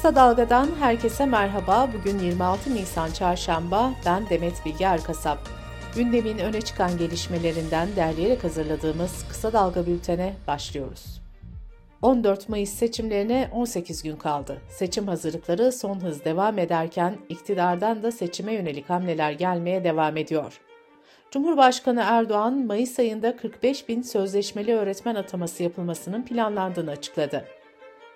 Kısa Dalga'dan herkese merhaba. Bugün 26 Nisan Çarşamba. Ben Demet Bilge Erkasap. Gündemin öne çıkan gelişmelerinden derleyerek hazırladığımız Kısa Dalga bültene başlıyoruz. 14 Mayıs seçimlerine 18 gün kaldı. Seçim hazırlıkları son hız devam ederken iktidardan da seçime yönelik hamleler gelmeye devam ediyor. Cumhurbaşkanı Erdoğan, Mayıs ayında 45 bin sözleşmeli öğretmen ataması yapılmasının planlandığını açıkladı.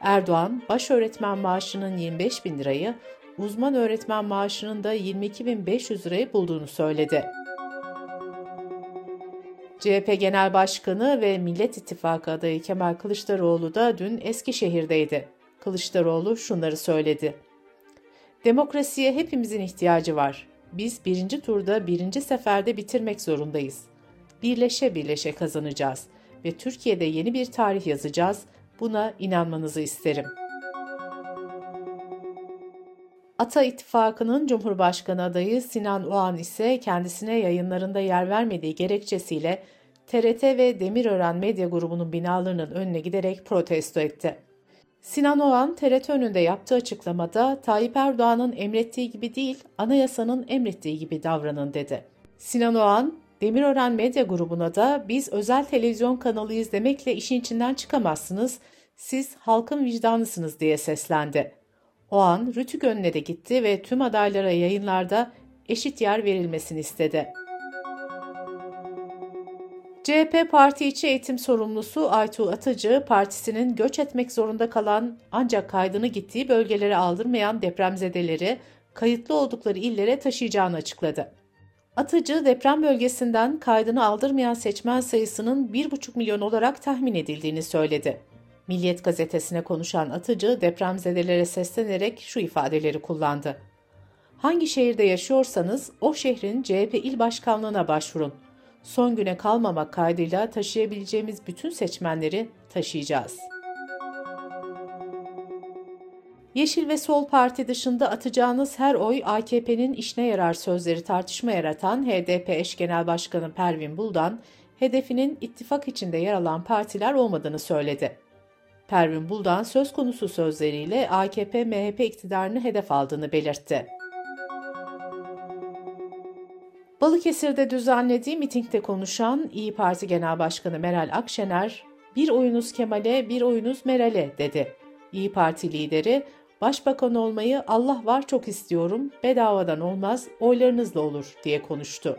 Erdoğan, baş öğretmen maaşının 25 bin lirayı, uzman öğretmen maaşının da 22.500 lirayı bulduğunu söyledi. CHP Genel Başkanı ve Millet İttifakı adayı Kemal Kılıçdaroğlu da dün Eskişehir'deydi. Kılıçdaroğlu şunları söyledi. Demokrasiye hepimizin ihtiyacı var. Biz birinci turda birinci seferde bitirmek zorundayız. Birleşe birleşe kazanacağız ve Türkiye'de yeni bir tarih yazacağız. Buna inanmanızı isterim. Ata İttifakı'nın Cumhurbaşkanı adayı Sinan Oğan ise kendisine yayınlarında yer vermediği gerekçesiyle TRT ve Demirören Medya Grubu'nun binalarının önüne giderek protesto etti. Sinan Oğan, TRT önünde yaptığı açıklamada Tayyip Erdoğan'ın emrettiği gibi değil, anayasanın emrettiği gibi davranın dedi. Sinan Oğan, Demirören Medya Grubu'na da biz özel televizyon kanalıyız demekle işin içinden çıkamazsınız, siz halkın vicdanısınız diye seslendi. O an Rütük önüne de gitti ve tüm adaylara yayınlarda eşit yer verilmesini istedi. CHP Parti içi eğitim sorumlusu Aytuğ Atıcı, partisinin göç etmek zorunda kalan ancak kaydını gittiği bölgelere aldırmayan depremzedeleri kayıtlı oldukları illere taşıyacağını açıkladı. Atıcı deprem bölgesinden kaydını aldırmayan seçmen sayısının 1,5 milyon olarak tahmin edildiğini söyledi. Milliyet gazetesine konuşan Atıcı depremzedelere seslenerek şu ifadeleri kullandı. Hangi şehirde yaşıyorsanız o şehrin CHP il başkanlığına başvurun. Son güne kalmamak kaydıyla taşıyabileceğimiz bütün seçmenleri taşıyacağız. Yeşil ve Sol Parti dışında atacağınız her oy AKP'nin işine yarar sözleri tartışma yaratan HDP eş genel başkanı Pervin Buldan, hedefinin ittifak içinde yer alan partiler olmadığını söyledi. Pervin Buldan söz konusu sözleriyle AKP-MHP iktidarını hedef aldığını belirtti. Balıkesir'de düzenlediği mitingde konuşan İyi Parti Genel Başkanı Meral Akşener, bir oyunuz Kemal'e, bir oyunuz Meral'e dedi. İyi Parti lideri, Başbakan olmayı Allah var çok istiyorum, bedavadan olmaz, oylarınızla olur diye konuştu.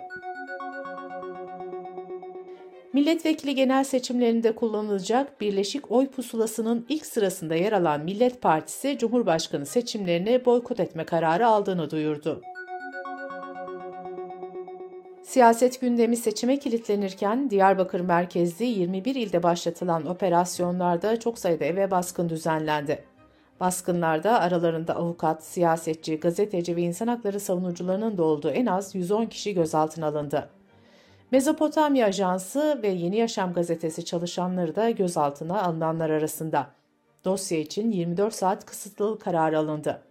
Milletvekili genel seçimlerinde kullanılacak Birleşik Oy Pusulası'nın ilk sırasında yer alan Millet Partisi, Cumhurbaşkanı seçimlerini boykot etme kararı aldığını duyurdu. Siyaset gündemi seçime kilitlenirken Diyarbakır merkezli 21 ilde başlatılan operasyonlarda çok sayıda eve baskın düzenlendi. Baskınlarda aralarında avukat, siyasetçi, gazeteci ve insan hakları savunucularının da olduğu en az 110 kişi gözaltına alındı. Mezopotamya Ajansı ve Yeni Yaşam gazetesi çalışanları da gözaltına alınanlar arasında. Dosya için 24 saat kısıtlılık kararı alındı.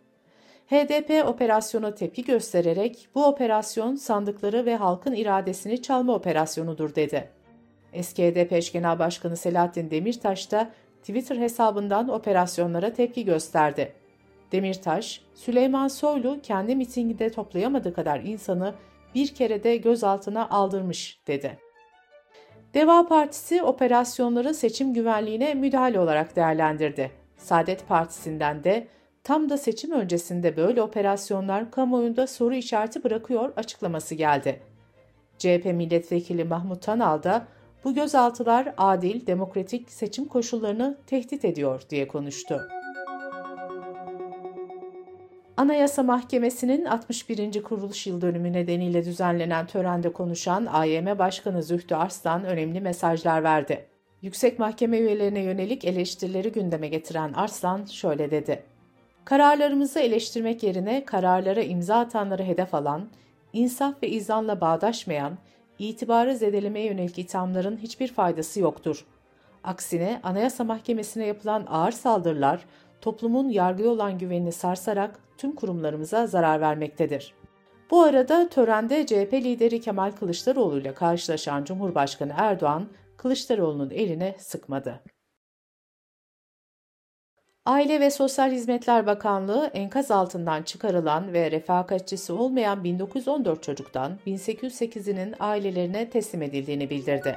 HDP operasyona tepki göstererek bu operasyon sandıkları ve halkın iradesini çalma operasyonudur dedi. Eski HDP eş genel başkanı Selahattin Demirtaş da Twitter hesabından operasyonlara tepki gösterdi. Demirtaş, Süleyman Soylu kendi mitinginde toplayamadığı kadar insanı bir kere de gözaltına aldırmış dedi. Deva Partisi operasyonları seçim güvenliğine müdahale olarak değerlendirdi. Saadet Partisi'nden de tam da seçim öncesinde böyle operasyonlar kamuoyunda soru işareti bırakıyor açıklaması geldi. CHP milletvekili Mahmut Tanal da bu gözaltılar adil, demokratik seçim koşullarını tehdit ediyor diye konuştu. Anayasa Mahkemesi'nin 61. kuruluş yıl dönümü nedeniyle düzenlenen törende konuşan AYM Başkanı Zühtü Arslan önemli mesajlar verdi. Yüksek Mahkeme üyelerine yönelik eleştirileri gündeme getiren Arslan şöyle dedi. Kararlarımızı eleştirmek yerine kararlara imza atanları hedef alan, insaf ve izanla bağdaşmayan, itibarı zedelemeye yönelik ithamların hiçbir faydası yoktur. Aksine Anayasa Mahkemesi'ne yapılan ağır saldırılar toplumun yargıya olan güvenini sarsarak tüm kurumlarımıza zarar vermektedir. Bu arada törende CHP lideri Kemal Kılıçdaroğlu ile karşılaşan Cumhurbaşkanı Erdoğan, Kılıçdaroğlu'nun eline sıkmadı. Aile ve Sosyal Hizmetler Bakanlığı enkaz altından çıkarılan ve refakatçisi olmayan 1914 çocuktan 1808'inin ailelerine teslim edildiğini bildirdi.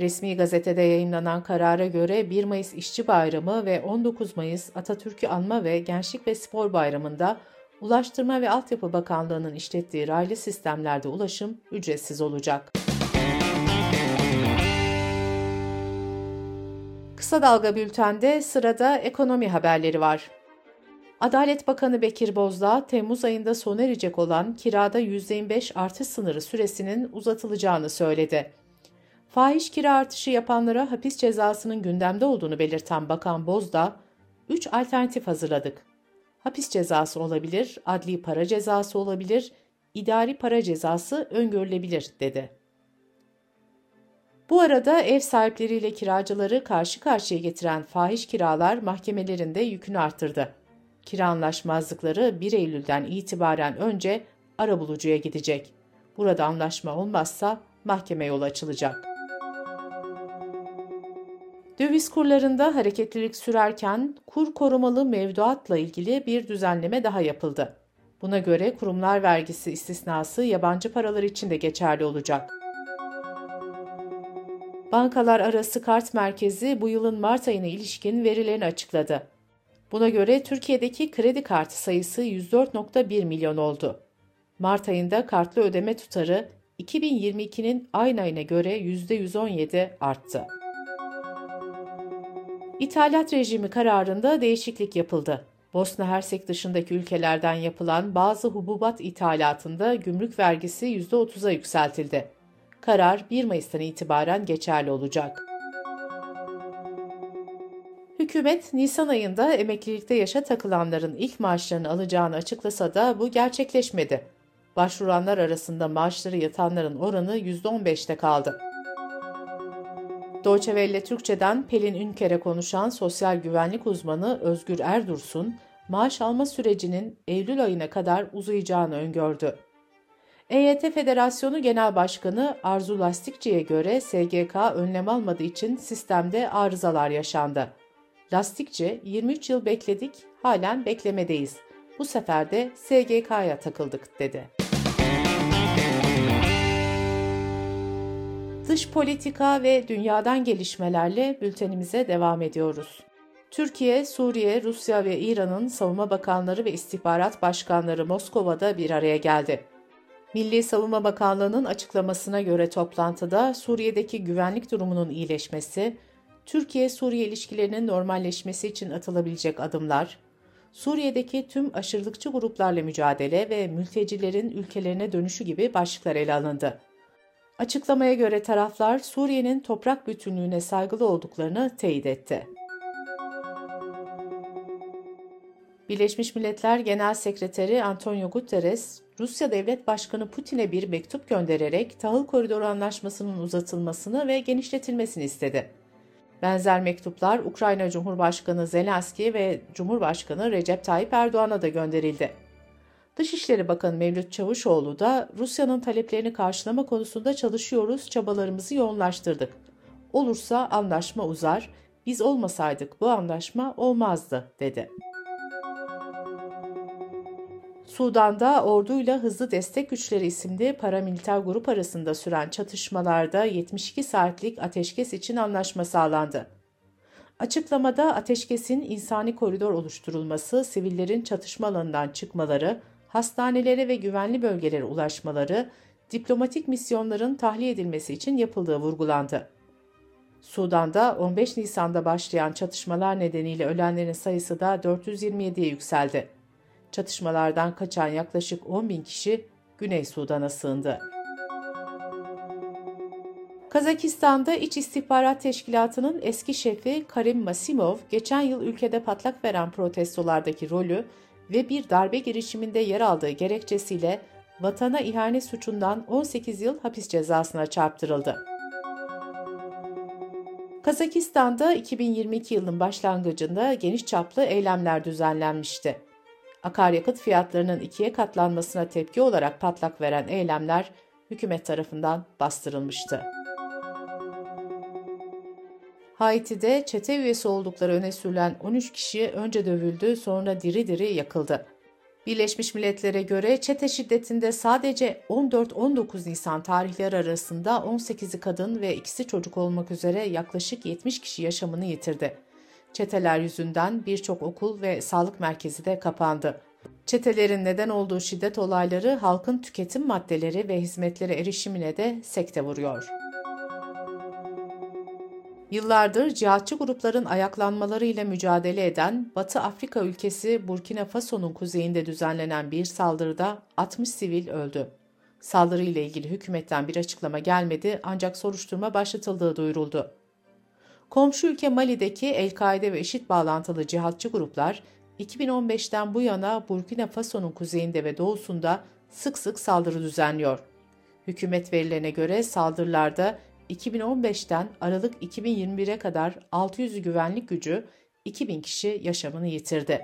Resmi gazetede yayınlanan karara göre 1 Mayıs İşçi Bayramı ve 19 Mayıs Atatürk'ü Anma ve Gençlik ve Spor Bayramı'nda Ulaştırma ve Altyapı Bakanlığı'nın işlettiği raylı sistemlerde ulaşım ücretsiz olacak. Kısa Dalga Bülten'de sırada ekonomi haberleri var. Adalet Bakanı Bekir Bozdağ, Temmuz ayında sona erecek olan kirada %25 artış sınırı süresinin uzatılacağını söyledi. Fahiş kira artışı yapanlara hapis cezasının gündemde olduğunu belirten Bakan Bozdağ, 3 alternatif hazırladık. Hapis cezası olabilir, adli para cezası olabilir, idari para cezası öngörülebilir, dedi. Bu arada ev sahipleriyle kiracıları karşı karşıya getiren fahiş kiralar mahkemelerinde yükünü arttırdı. Kira anlaşmazlıkları 1 Eylül'den itibaren önce arabulucuya gidecek. Burada anlaşma olmazsa mahkeme yolu açılacak. Döviz kurlarında hareketlilik sürerken kur korumalı mevduatla ilgili bir düzenleme daha yapıldı. Buna göre kurumlar vergisi istisnası yabancı paralar için de geçerli olacak. Bankalar Arası Kart Merkezi bu yılın Mart ayına ilişkin verilerini açıkladı. Buna göre Türkiye'deki kredi kartı sayısı 104.1 milyon oldu. Mart ayında kartlı ödeme tutarı 2022'nin aynı ayına göre %117 arttı. İthalat rejimi kararında değişiklik yapıldı. Bosna Hersek dışındaki ülkelerden yapılan bazı hububat ithalatında gümrük vergisi %30'a yükseltildi. Karar 1 Mayıs'tan itibaren geçerli olacak. Hükümet, Nisan ayında emeklilikte yaşa takılanların ilk maaşlarını alacağını açıklasa da bu gerçekleşmedi. Başvuranlar arasında maaşları yatanların oranı %15'te kaldı. Deutsche Welle Türkçe'den Pelin Ünker'e konuşan sosyal güvenlik uzmanı Özgür Erdursun, maaş alma sürecinin Eylül ayına kadar uzayacağını öngördü. EYT Federasyonu Genel Başkanı Arzu Lastikçi'ye göre SGK önlem almadığı için sistemde arızalar yaşandı. Lastikçi, 23 yıl bekledik, halen beklemedeyiz. Bu sefer de SGK'ya takıldık, dedi. Dış politika ve dünyadan gelişmelerle bültenimize devam ediyoruz. Türkiye, Suriye, Rusya ve İran'ın savunma bakanları ve istihbarat başkanları Moskova'da bir araya geldi. Milli Savunma Bakanlığı'nın açıklamasına göre toplantıda Suriye'deki güvenlik durumunun iyileşmesi, Türkiye-Suriye ilişkilerinin normalleşmesi için atılabilecek adımlar, Suriye'deki tüm aşırılıkçı gruplarla mücadele ve mültecilerin ülkelerine dönüşü gibi başlıklar ele alındı. Açıklamaya göre taraflar Suriye'nin toprak bütünlüğüne saygılı olduklarını teyit etti. Birleşmiş Milletler Genel Sekreteri Antonio Guterres, Rusya Devlet Başkanı Putin'e bir mektup göndererek tahıl koridoru anlaşmasının uzatılmasını ve genişletilmesini istedi. Benzer mektuplar Ukrayna Cumhurbaşkanı Zelenski ve Cumhurbaşkanı Recep Tayyip Erdoğan'a da gönderildi. Dışişleri Bakanı Mevlüt Çavuşoğlu da Rusya'nın taleplerini karşılama konusunda çalışıyoruz, çabalarımızı yoğunlaştırdık. Olursa anlaşma uzar, biz olmasaydık bu anlaşma olmazdı, dedi. Sudan'da orduyla hızlı destek güçleri isimli paramiliter grup arasında süren çatışmalarda 72 saatlik ateşkes için anlaşma sağlandı. Açıklamada ateşkesin insani koridor oluşturulması, sivillerin çatışma alanından çıkmaları, hastanelere ve güvenli bölgelere ulaşmaları, diplomatik misyonların tahliye edilmesi için yapıldığı vurgulandı. Sudan'da 15 Nisan'da başlayan çatışmalar nedeniyle ölenlerin sayısı da 427'ye yükseldi. Çatışmalardan kaçan yaklaşık 10 bin kişi Güney Sudan'a sığındı. Kazakistan'da İç İstihbarat Teşkilatı'nın eski şefi Karim Masimov, geçen yıl ülkede patlak veren protestolardaki rolü ve bir darbe girişiminde yer aldığı gerekçesiyle vatana ihanet suçundan 18 yıl hapis cezasına çarptırıldı. Kazakistan'da 2022 yılının başlangıcında geniş çaplı eylemler düzenlenmişti. Akaryakıt fiyatlarının ikiye katlanmasına tepki olarak patlak veren eylemler hükümet tarafından bastırılmıştı. Haiti'de çete üyesi oldukları öne sürülen 13 kişi önce dövüldü sonra diri diri yakıldı. Birleşmiş Milletler'e göre çete şiddetinde sadece 14-19 Nisan tarihleri arasında 18'i kadın ve ikisi çocuk olmak üzere yaklaşık 70 kişi yaşamını yitirdi. Çeteler yüzünden birçok okul ve sağlık merkezi de kapandı. Çetelerin neden olduğu şiddet olayları halkın tüketim maddeleri ve hizmetlere erişimine de sekte vuruyor. Yıllardır cihatçı grupların ayaklanmalarıyla mücadele eden Batı Afrika ülkesi Burkina Faso'nun kuzeyinde düzenlenen bir saldırıda 60 sivil öldü. Saldırıyla ilgili hükümetten bir açıklama gelmedi ancak soruşturma başlatıldığı duyuruldu. Komşu ülke Mali'deki El-Kaide ve IŞİD bağlantılı cihatçı gruplar 2015'ten bu yana Burkina Faso'nun kuzeyinde ve doğusunda sık sık saldırı düzenliyor. Hükümet verilerine göre saldırılarda 2015'ten Aralık 2021'e kadar 600 güvenlik gücü 2000 kişi yaşamını yitirdi.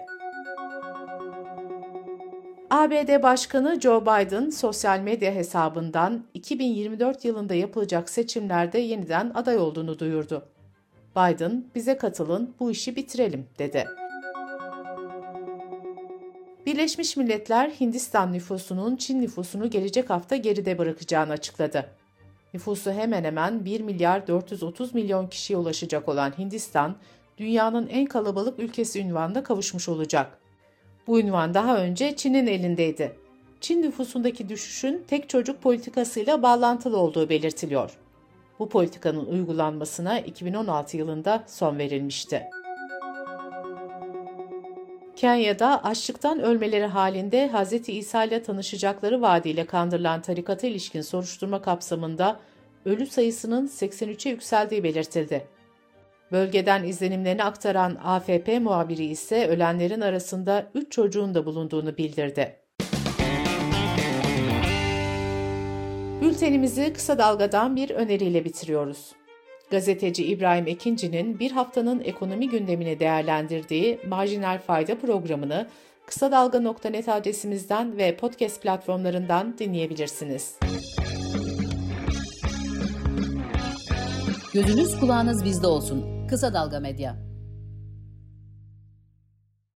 ABD Başkanı Joe Biden sosyal medya hesabından 2024 yılında yapılacak seçimlerde yeniden aday olduğunu duyurdu. Biden, bize katılın, bu işi bitirelim, dedi. Birleşmiş Milletler, Hindistan nüfusunun Çin nüfusunu gelecek hafta geride bırakacağını açıkladı. Nüfusu hemen hemen 1 milyar 430 milyon kişiye ulaşacak olan Hindistan, dünyanın en kalabalık ülkesi ünvanına kavuşmuş olacak. Bu ünvan daha önce Çin'in elindeydi. Çin nüfusundaki düşüşün tek çocuk politikasıyla bağlantılı olduğu belirtiliyor. Bu politikanın uygulanmasına 2016 yılında son verilmişti. Kenya'da açlıktan ölmeleri halinde Hz. İsa ile tanışacakları vaadiyle kandırılan tarikata ilişkin soruşturma kapsamında ölü sayısının 83'e yükseldiği belirtildi. Bölgeden izlenimlerini aktaran AFP muhabiri ise ölenlerin arasında 3 çocuğun da bulunduğunu bildirdi. Bültenimizi kısa dalgadan bir öneriyle bitiriyoruz. Gazeteci İbrahim Ekinci'nin bir haftanın ekonomi gündemini değerlendirdiği Marjinal Fayda programını kısa dalga.net adresimizden ve podcast platformlarından dinleyebilirsiniz. Gözünüz kulağınız bizde olsun. Kısa Dalga Medya.